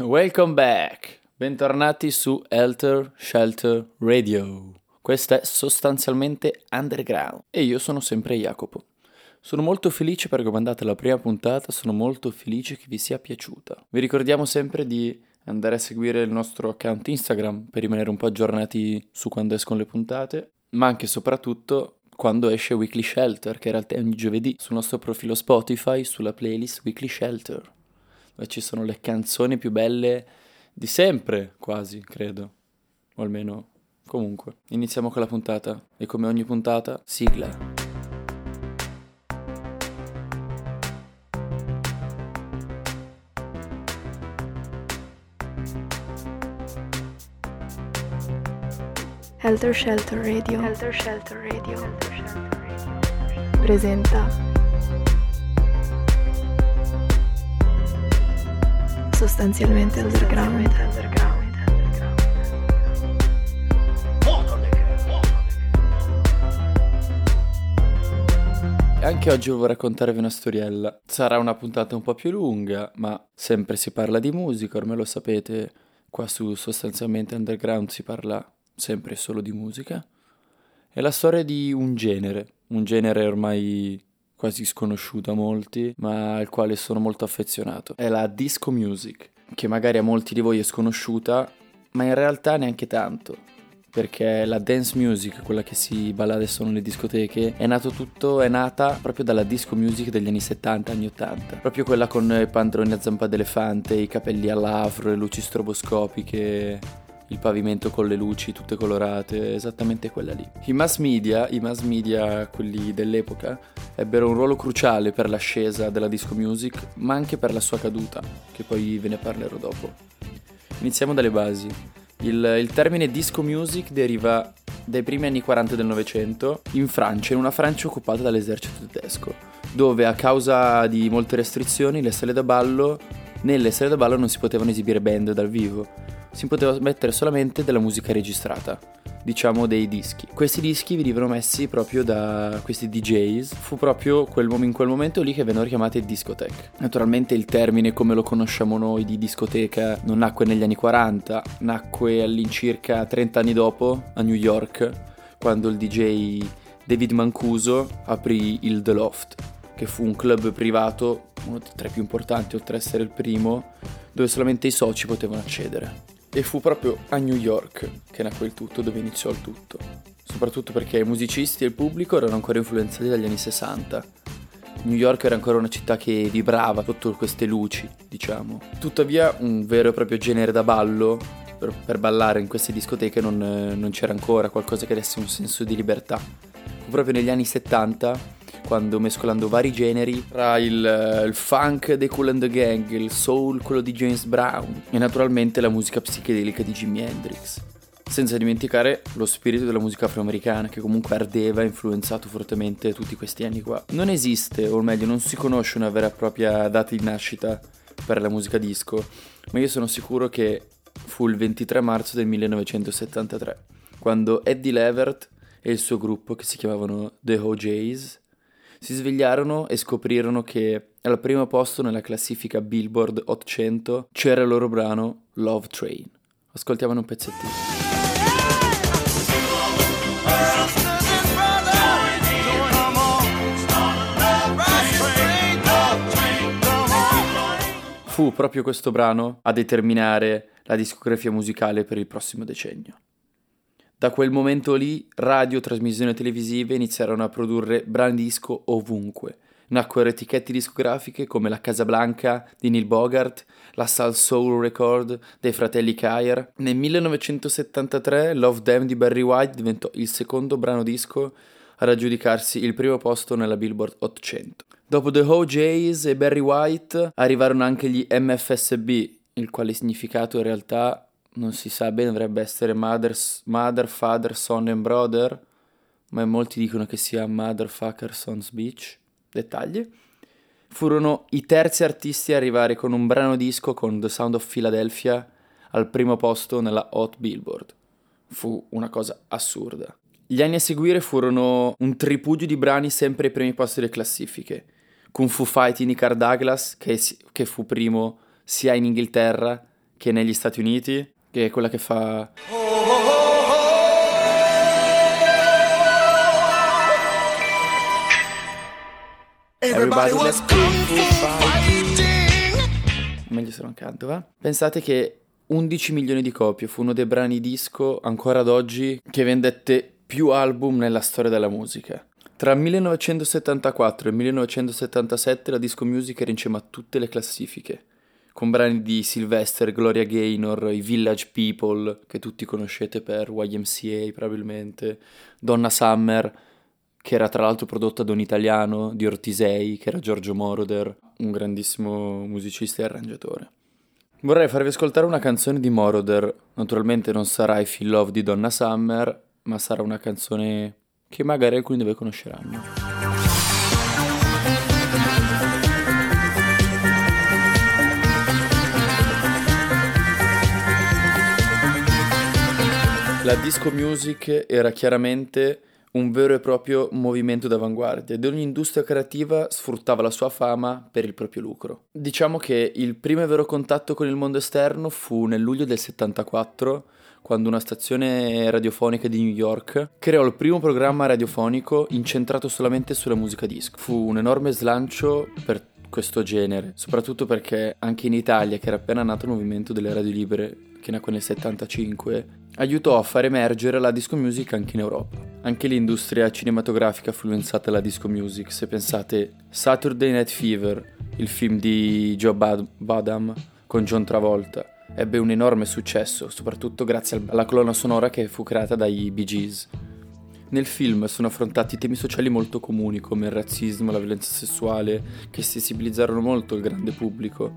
Welcome back! Bentornati su Helter Shelter Radio. Questa è sostanzialmente Underground e io sono sempre Jacopo. Sono molto felice perché ho mandato la prima puntata, sono molto felice che vi sia piaciuta. Vi ricordiamo sempre di andare a seguire il nostro account Instagram per rimanere un po' aggiornati su quando escono le puntate, ma anche e soprattutto quando esce Weekly Shelter, che in realtà è ogni giovedì, sul nostro profilo Spotify, sulla playlist Weekly Shelter, dove ci sono le canzoni più belle di sempre, quasi, credo. O almeno, comunque. Iniziamo con la puntata e come ogni puntata, sigla. Helter Shelter Radio. Helter Shelter Radio. Presenta sostanzialmente underground. Anche oggi volevo raccontarvi una storiella. Sarà una puntata un po' più lunga, ma sempre si parla di musica, ormai lo sapete, qua su sostanzialmente underground si parla sempre solo di musica. È la storia di un genere, un genere ormai quasi sconosciuto a molti, ma al quale sono molto affezionato. È la disco music, che magari a molti di voi è sconosciuta, ma in realtà neanche tanto. Perché la dance music, quella che si balla adesso nelle discoteche, è nato tutto, è nata proprio dalla disco music degli anni 70, anni 80. Proprio quella con i pantaloni a zampa d'elefante, i capelli all'afro, le luci stroboscopiche, il pavimento con le luci tutte colorate, esattamente quella lì. I mass media, i mass media, quelli dell'epoca, ebbero un ruolo cruciale per l'ascesa della disco music, ma anche per la sua caduta, che poi ve ne parlerò dopo. Iniziamo dalle basi. Il, il termine disco music deriva dai primi anni 40 del Novecento in Francia, in una Francia occupata dall'esercito tedesco, dove a causa di molte restrizioni le sale da ballo, nelle sale da ballo non si potevano esibire band dal vivo, si poteva mettere solamente della musica registrata, diciamo dei dischi. Questi dischi venivano messi proprio da questi DJs, fu proprio quel, in quel momento lì che vennero chiamati discotheque. Naturalmente il termine come lo conosciamo noi di discoteca non nacque negli anni 40, nacque all'incirca 30 anni dopo a New York, quando il DJ David Mancuso aprì il The Loft, che fu un club privato, uno tra i più importanti oltre ad essere il primo, dove solamente i soci potevano accedere. E fu proprio a New York che nacque il tutto, dove iniziò il tutto. Soprattutto perché i musicisti e il pubblico erano ancora influenzati dagli anni 60. New York era ancora una città che vibrava sotto queste luci, diciamo. Tuttavia un vero e proprio genere da ballo, per, per ballare in queste discoteche non, non c'era ancora, qualcosa che desse un senso di libertà. Fu proprio negli anni 70 quando mescolando vari generi tra il, il, funk dei Cool and the Gang, il soul, quello di James Brown e naturalmente la musica psichedelica di Jimi Hendrix. Senza dimenticare lo spirito della musica afroamericana che comunque ardeva e influenzato fortemente tutti questi anni qua. Non esiste, o meglio non si conosce una vera e propria data di nascita per la musica disco, ma io sono sicuro che fu il 23 marzo del 1973, quando Eddie Levert e il suo gruppo, che si chiamavano The OJs, si svegliarono e scoprirono che al primo posto nella classifica Billboard 800 c'era il loro brano Love Train. Ascoltiamone un pezzettino. Fu proprio questo brano a determinare la discografia musicale per il prossimo decennio. Da quel momento lì, radio, trasmissioni televisive iniziarono a produrre brani disco ovunque. Nacquero etichette discografiche come la Casablanca di Neil Bogart, la Soul Soul Record dei fratelli Kyer. Nel 1973 Love Them di Barry White diventò il secondo brano disco a raggiudicarsi il primo posto nella Billboard 800. Dopo The OJs e Barry White arrivarono anche gli MFSB, il quale significato in realtà non si sa bene, dovrebbe essere mother, mother, father, son and brother, ma molti dicono che sia Motherfucker Son's Beach. Dettagli. Furono i terzi artisti a arrivare con un brano disco con The Sound of Philadelphia al primo posto nella Hot Billboard. Fu una cosa assurda. Gli anni a seguire furono un tripudio di brani sempre ai primi posti delle classifiche. Kung Fu Fighting di Carl Douglas, che, che fu primo sia in Inghilterra che negli Stati Uniti, che è quella che fa... Everybody let's Meglio se non canto, va? Pensate che 11 milioni di copie fu uno dei brani disco ancora ad oggi che vendette più album nella storia della musica. Tra 1974 e 1977 la disco music era in cima a tutte le classifiche, con brani di Sylvester, Gloria Gaynor, i Village People, che tutti conoscete per YMCA probabilmente, Donna Summer, che era tra l'altro prodotta da un italiano, di Ortisei, che era Giorgio Moroder, un grandissimo musicista e arrangiatore. Vorrei farvi ascoltare una canzone di Moroder, naturalmente non sarà I Feel Love di Donna Summer, ma sarà una canzone che magari alcuni di voi conosceranno. La disco music era chiaramente un vero e proprio movimento d'avanguardia ed ogni industria creativa sfruttava la sua fama per il proprio lucro. Diciamo che il primo e vero contatto con il mondo esterno fu nel luglio del 74 quando una stazione radiofonica di New York creò il primo programma radiofonico incentrato solamente sulla musica disco. Fu un enorme slancio per questo genere, soprattutto perché anche in Italia, che era appena nato il movimento delle radio libere, che nacque nel 75, aiutò a far emergere la disco music anche in Europa. Anche l'industria cinematografica fu influenzata dalla disco music, se pensate Saturday Night Fever, il film di Joe Bad- Badam con John Travolta, ebbe un enorme successo, soprattutto grazie alla colonna sonora che fu creata dai Bee Gees. Nel film sono affrontati temi sociali molto comuni come il razzismo, la violenza sessuale, che sensibilizzarono molto il grande pubblico.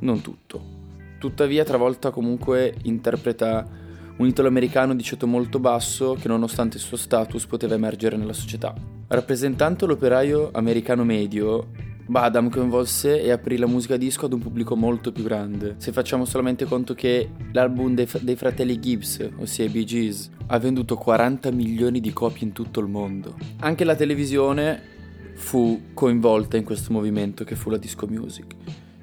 Non tutto. Tuttavia Travolta comunque interpreta un italo-americano di ceto molto basso che nonostante il suo status poteva emergere nella società. Rappresentando l'operaio americano medio, Badam coinvolse e aprì la musica disco ad un pubblico molto più grande. Se facciamo solamente conto che l'album dei, dei fratelli Gibbs, ossia i Bee Gees, ha venduto 40 milioni di copie in tutto il mondo. Anche la televisione fu coinvolta in questo movimento che fu la disco music.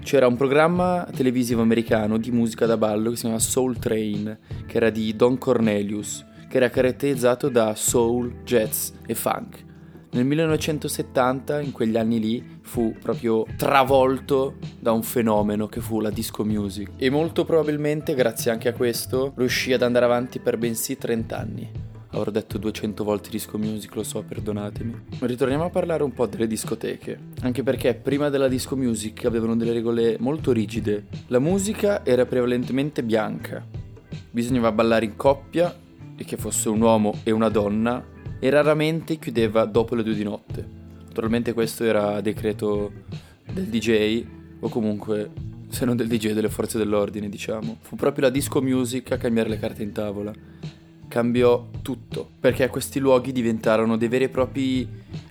C'era un programma televisivo americano di musica da ballo che si chiamava Soul Train, che era di Don Cornelius, che era caratterizzato da soul, jazz e funk nel 1970, in quegli anni lì, fu proprio travolto da un fenomeno che fu la disco music. E molto probabilmente, grazie anche a questo, riuscì ad andare avanti per bensì 30 anni. Avrò detto 200 volte disco music, lo so, perdonatemi. Ritorniamo a parlare un po' delle discoteche. Anche perché prima della disco music avevano delle regole molto rigide. La musica era prevalentemente bianca. Bisognava ballare in coppia, e che fosse un uomo e una donna, e raramente chiudeva dopo le due di notte. Naturalmente questo era decreto del DJ o comunque se non del DJ delle forze dell'ordine, diciamo. Fu proprio la disco music a cambiare le carte in tavola. Cambiò tutto, perché questi luoghi diventarono dei veri e propri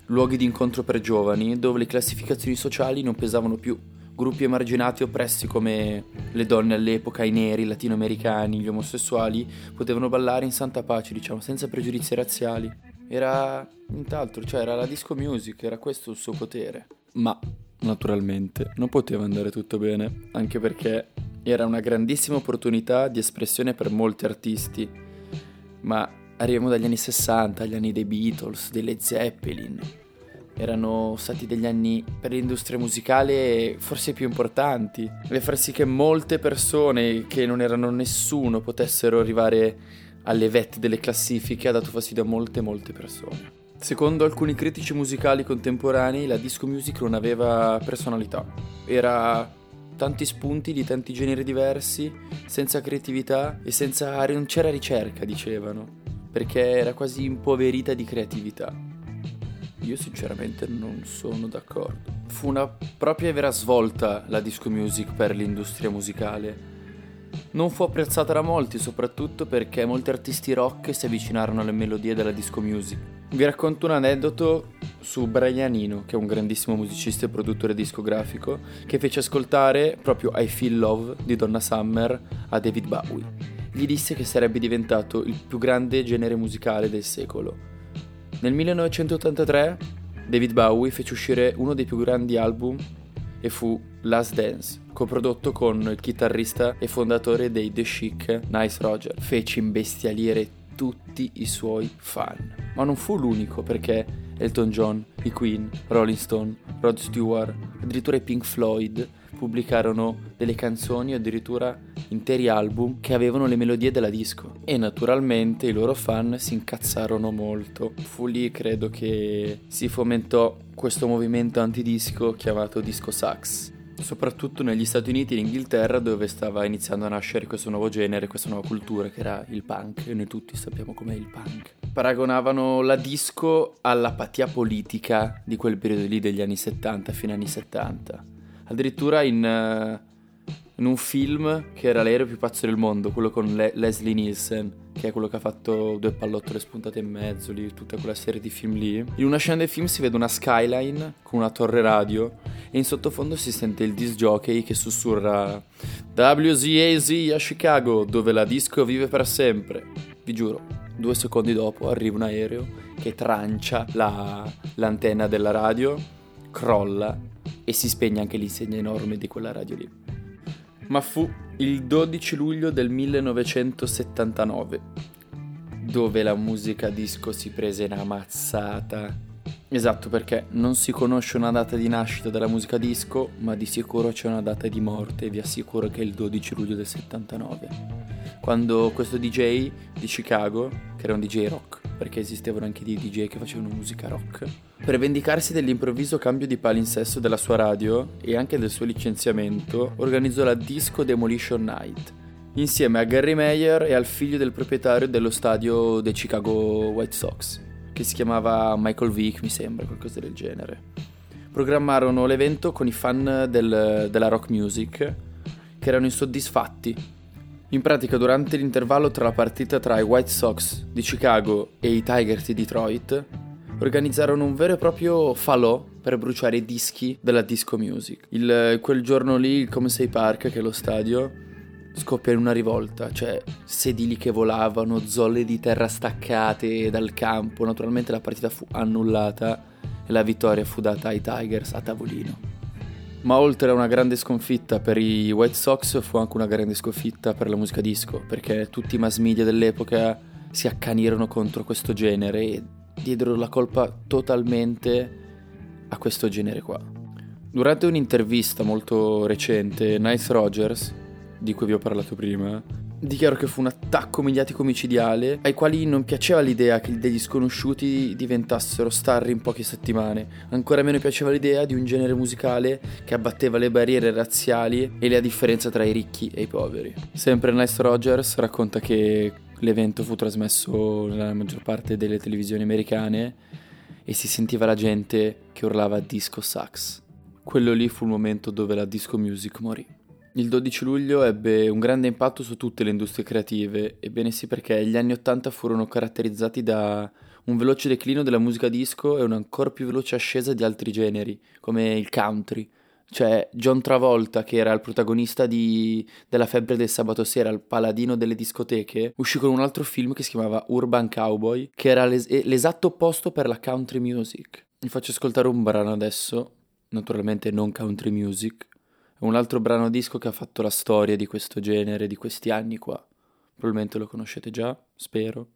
luoghi di incontro per giovani, dove le classificazioni sociali non pesavano più. Gruppi emarginati oppressi come le donne all'epoca, i neri, i latinoamericani, gli omosessuali, potevano ballare in santa pace, diciamo, senza pregiudizi razziali. Era nient'altro, cioè era la disco music, era questo il suo potere. Ma, naturalmente, non poteva andare tutto bene, anche perché era una grandissima opportunità di espressione per molti artisti. Ma arriviamo dagli anni 60, agli anni dei Beatles, dei Led Zeppelin. Erano stati degli anni per l'industria musicale forse più importanti. E far sì che molte persone che non erano nessuno potessero arrivare alle vette delle classifiche ha dato fastidio a molte molte persone. Secondo alcuni critici musicali contemporanei la disco music non aveva personalità, era tanti spunti di tanti generi diversi, senza creatività e senza non c'era ricerca, dicevano, perché era quasi impoverita di creatività. Io sinceramente non sono d'accordo. Fu una propria e vera svolta la disco music per l'industria musicale non fu apprezzata da molti, soprattutto perché molti artisti rock si avvicinarono alle melodie della disco music. Vi racconto un aneddoto su Brian Eno, che è un grandissimo musicista e produttore discografico, che fece ascoltare proprio I Feel Love di Donna Summer a David Bowie. Gli disse che sarebbe diventato il più grande genere musicale del secolo. Nel 1983 David Bowie fece uscire uno dei più grandi album e fu Last Dance, coprodotto con il chitarrista e fondatore dei The Chic, Nice Roger. Fece imbestialire tutti i suoi fan. Ma non fu l'unico perché Elton John, i Queen, Rolling Stone, Rod Stewart, addirittura i Pink Floyd pubblicarono delle canzoni o addirittura interi album che avevano le melodie della disco e naturalmente i loro fan si incazzarono molto. Fu lì credo che si fomentò questo movimento antidisco chiamato disco sax soprattutto negli Stati Uniti e in Inghilterra dove stava iniziando a nascere questo nuovo genere, questa nuova cultura che era il punk e noi tutti sappiamo com'è il punk. Paragonavano la disco all'apatia politica di quel periodo lì degli anni 70, fine anni 70. Addirittura in, uh, in un film che era l'aereo più pazzo del mondo, quello con Le- Leslie Nielsen, che è quello che ha fatto Due pallottole spuntate in mezzo, lì, tutta quella serie di film lì. In una scena del film si vede una skyline con una torre radio e in sottofondo si sente il disc jockey che sussurra WZAZ a Chicago, dove la disco vive per sempre. Vi giuro, due secondi dopo arriva un aereo che trancia la, l'antenna della radio, crolla e si spegne anche l'insegna enorme di quella radio lì. Ma fu il 12 luglio del 1979 dove la musica disco si prese una mazzata. Esatto, perché non si conosce una data di nascita della musica disco, ma di sicuro c'è una data di morte e vi assicuro che è il 12 luglio del 79. Quando questo DJ di Chicago, che era un DJ rock, perché esistevano anche dei DJ che facevano musica rock, per vendicarsi dell'improvviso cambio di palinsesto della sua radio e anche del suo licenziamento, organizzò la Disco Demolition Night, insieme a Gary Meyer e al figlio del proprietario dello stadio dei Chicago White Sox, che si chiamava Michael Vick, mi sembra, qualcosa del genere. Programmarono l'evento con i fan del, della rock music, che erano insoddisfatti. In pratica, durante l'intervallo tra la partita tra i White Sox di Chicago e i Tigers di Detroit, organizzarono un vero e proprio falò per bruciare i dischi della disco music. Il, quel giorno lì, il Comsey Park, che è lo stadio, scoppia in una rivolta, cioè sedili che volavano, zolle di terra staccate dal campo. Naturalmente la partita fu annullata e la vittoria fu data ai Tigers a tavolino. Ma oltre a una grande sconfitta per i White Sox fu anche una grande sconfitta per la musica disco, perché tutti i mass media dell'epoca si accanirono contro questo genere e diedero la colpa totalmente a questo genere qua. Durante un'intervista molto recente, Nice Rogers, di cui vi ho parlato prima, dichiarò che fu un attacco mediatico micidiale ai quali non piaceva l'idea che degli sconosciuti diventassero star in poche settimane. Ancora meno piaceva l'idea di un genere musicale che abbatteva le barriere razziali e la differenza tra i ricchi e i poveri. Sempre Nice Rogers racconta che L'evento fu trasmesso nella maggior parte delle televisioni americane e si sentiva la gente che urlava disco sax. Quello lì fu il momento dove la disco music morì. Il 12 luglio ebbe un grande impatto su tutte le industrie creative, ebbene sì perché gli anni 80 furono caratterizzati da un veloce declino della musica disco e un'ancora più veloce ascesa di altri generi, come il country, cioè, John Travolta, che era il protagonista di, della febbre del sabato sera, il paladino delle discoteche, uscì con un altro film che si chiamava Urban Cowboy, che era l'es- l'esatto opposto per la country music. Vi faccio ascoltare un brano adesso, naturalmente non country music, un altro brano disco che ha fatto la storia di questo genere, di questi anni qua. Probabilmente lo conoscete già, spero.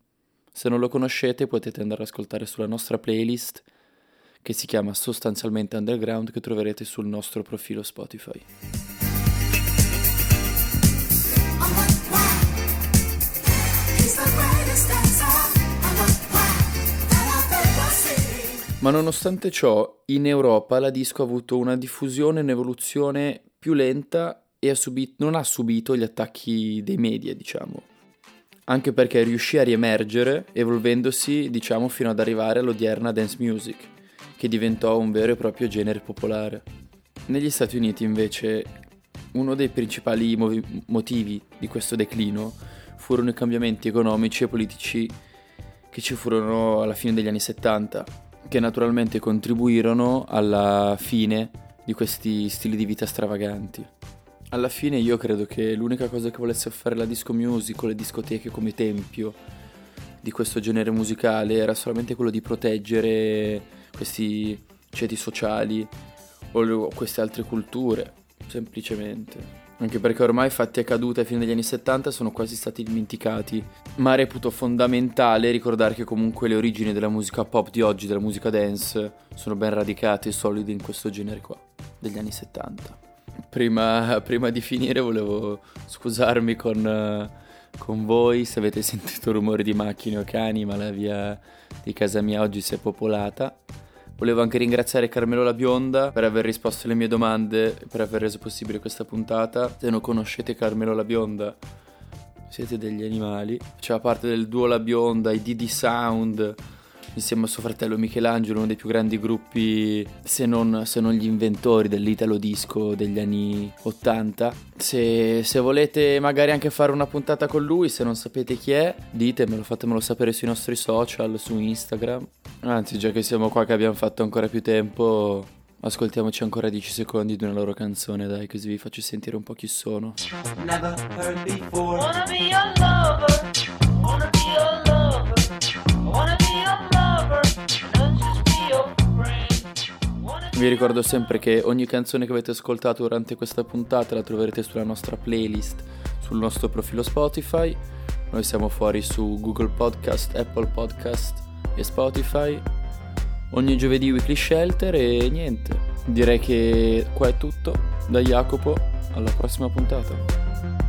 Se non lo conoscete potete andare ad ascoltare sulla nostra playlist che si chiama sostanzialmente Underground che troverete sul nostro profilo Spotify. Ma nonostante ciò, in Europa la disco ha avuto una diffusione e un'evoluzione più lenta e ha subito, non ha subito gli attacchi dei media, diciamo. Anche perché riuscì a riemergere, evolvendosi, diciamo, fino ad arrivare all'odierna dance music che diventò un vero e proprio genere popolare. Negli Stati Uniti invece uno dei principali movi- motivi di questo declino furono i cambiamenti economici e politici che ci furono alla fine degli anni 70, che naturalmente contribuirono alla fine di questi stili di vita stravaganti. Alla fine io credo che l'unica cosa che volesse fare la disco music o le discoteche come tempio di questo genere musicale era solamente quello di proteggere questi ceti sociali o queste altre culture, semplicemente. Anche perché ormai fatti a caduta ai fine degli anni 70 sono quasi stati dimenticati. Ma reputo fondamentale ricordare che comunque le origini della musica pop di oggi, della musica dance, sono ben radicate e solide in questo genere qua, degli anni 70. Prima, prima di finire volevo scusarmi con, con voi se avete sentito rumore di macchine o cani, ma la via di casa mia oggi si è popolata Volevo anche ringraziare Carmelo La Bionda per aver risposto alle mie domande e per aver reso possibile questa puntata. Se non conoscete Carmelo La Bionda, siete degli animali. Faceva parte del duo La Bionda, i DD Sound, insieme a suo fratello Michelangelo, uno dei più grandi gruppi, se non, se non gli inventori dell'italo disco degli anni 80. Se, se, volete magari anche fare una puntata con lui, se non sapete chi è, ditemelo, fatemelo sapere sui nostri social, su Instagram. Anzi, già che siamo qua che abbiamo fatto ancora più tempo, ascoltiamoci ancora 10 secondi di una loro canzone, dai, così vi faccio sentire un po' chi sono. Never heard before. Wanna be your Vi ricordo sempre che ogni canzone che avete ascoltato durante questa puntata la troverete sulla nostra playlist, sul nostro profilo Spotify. Noi siamo fuori su Google Podcast, Apple Podcast e Spotify. Ogni giovedì Weekly Shelter e niente. Direi che qua è tutto. Da Jacopo, alla prossima puntata.